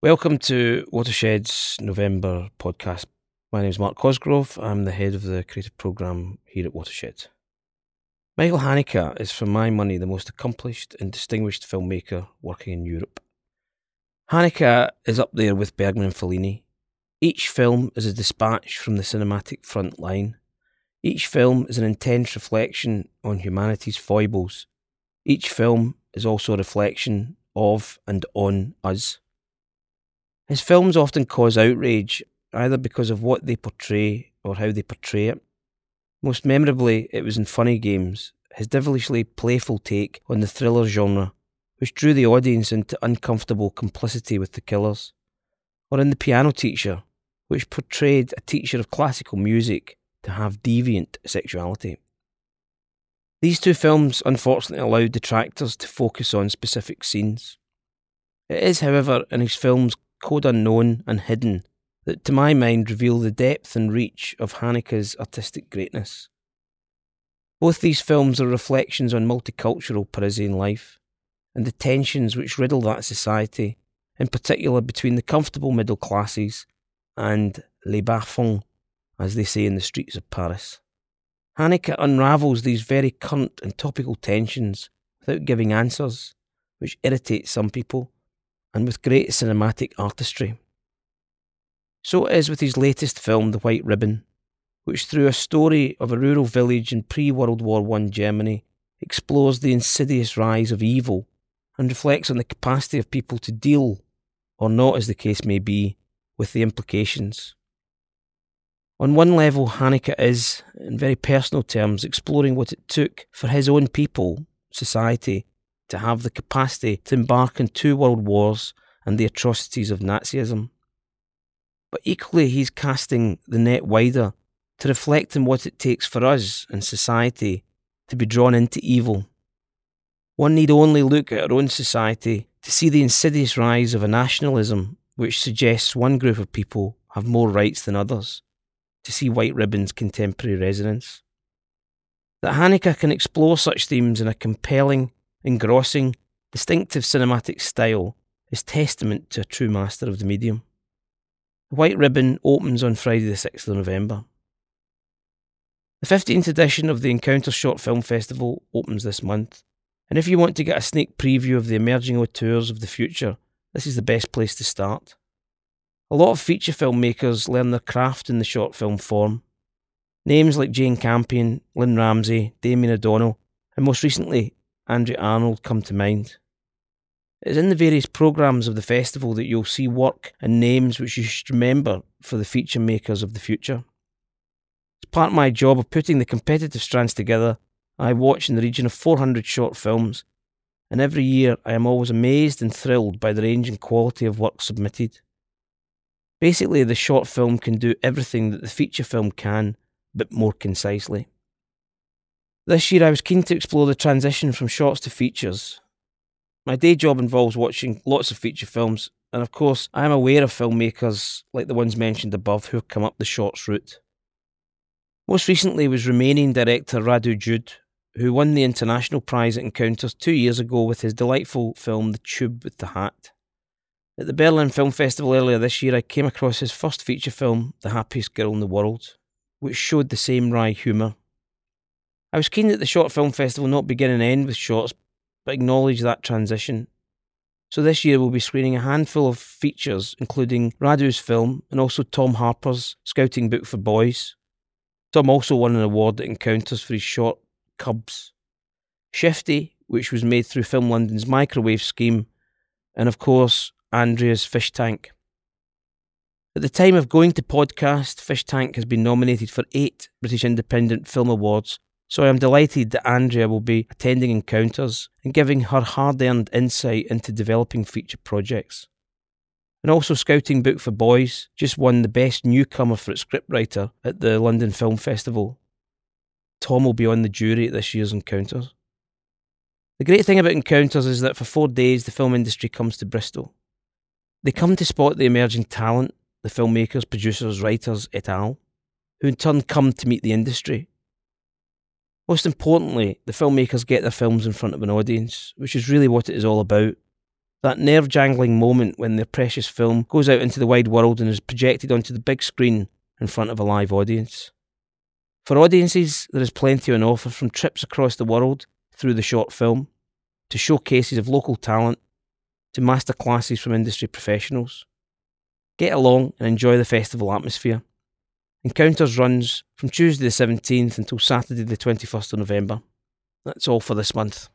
Welcome to Watershed's November podcast. My name is Mark Cosgrove. I'm the head of the creative programme here at Watershed. Michael Haneke is, for my money, the most accomplished and distinguished filmmaker working in Europe. Haneke is up there with Bergman and Fellini. Each film is a dispatch from the cinematic front line. Each film is an intense reflection on humanity's foibles. Each film is also a reflection of and on us. His films often cause outrage, either because of what they portray or how they portray it. Most memorably, it was in Funny Games, his devilishly playful take on the thriller genre, which drew the audience into uncomfortable complicity with the killers. Or in The Piano Teacher, which portrayed a teacher of classical music to have deviant sexuality. These two films unfortunately allowed detractors to focus on specific scenes. It is, however, in his films code unknown and hidden, that to my mind reveal the depth and reach of Haneke's artistic greatness. Both these films are reflections on multicultural Parisian life and the tensions which riddle that society, in particular between the comfortable middle classes and les bas-fonds, as they say in the streets of Paris. Haneke unravels these very current and topical tensions without giving answers, which irritate some people and with great cinematic artistry. So it is with his latest film, The White Ribbon, which, through a story of a rural village in pre World War I Germany, explores the insidious rise of evil and reflects on the capacity of people to deal, or not as the case may be, with the implications. On one level, Haneke is, in very personal terms, exploring what it took for his own people, society, to have the capacity to embark on two world wars and the atrocities of Nazism. But equally, he's casting the net wider to reflect on what it takes for us and society to be drawn into evil. One need only look at our own society to see the insidious rise of a nationalism which suggests one group of people have more rights than others, to see White Ribbon's contemporary resonance. That Haneke can explore such themes in a compelling engrossing, distinctive cinematic style is testament to a true master of the medium. The White Ribbon opens on Friday, the 6th of November. The 15th edition of the Encounter Short Film Festival opens this month, and if you want to get a sneak preview of the emerging auteurs of the future, this is the best place to start. A lot of feature filmmakers learn their craft in the short film form. Names like Jane Campion, Lynne Ramsay, Damien O'Donnell, and most recently Andrea Arnold come to mind. It is in the various programmes of the festival that you'll see work and names which you should remember for the feature makers of the future. As part of my job of putting the competitive strands together, I watch in the region of 400 short films, and every year I am always amazed and thrilled by the range and quality of work submitted. Basically, the short film can do everything that the feature film can, but more concisely. This year, I was keen to explore the transition from shorts to features. My day job involves watching lots of feature films, and of course, I am aware of filmmakers like the ones mentioned above who have come up the shorts route. Most recently was Romanian director Radu Jude, who won the International Prize at Encounters two years ago with his delightful film The Tube with the Hat. At the Berlin Film Festival earlier this year, I came across his first feature film, The Happiest Girl in the World, which showed the same wry humour I was keen that the short film festival not begin and end with shorts, but acknowledge that transition. So this year we'll be screening a handful of features, including Radu's film and also Tom Harper's Scouting Book for Boys. Tom also won an award at Encounters for his short Cubs. Shifty, which was made through Film London's microwave scheme, and of course, Andrea's Fish Tank. At the time of going to podcast, Fish Tank has been nominated for eight British Independent Film Awards so I am delighted that Andrea will be attending encounters and giving her hard earned insight into developing feature projects. And also, Scouting Book for Boys just won the Best Newcomer for its scriptwriter at the London Film Festival. Tom will be on the jury at this year's Encounters. The great thing about Encounters is that for four days the film industry comes to Bristol. They come to spot the emerging talent, the filmmakers, producers, writers, et al., who in turn come to meet the industry most importantly, the filmmakers get their films in front of an audience, which is really what it is all about. that nerve jangling moment when their precious film goes out into the wide world and is projected onto the big screen in front of a live audience. For audiences, there is plenty on offer from trips across the world through the short film, to showcases of local talent, to masterclasses from industry professionals. Get along and enjoy the festival atmosphere. Encounters runs from Tuesday the 17th until Saturday the 21st of November. That's all for this month.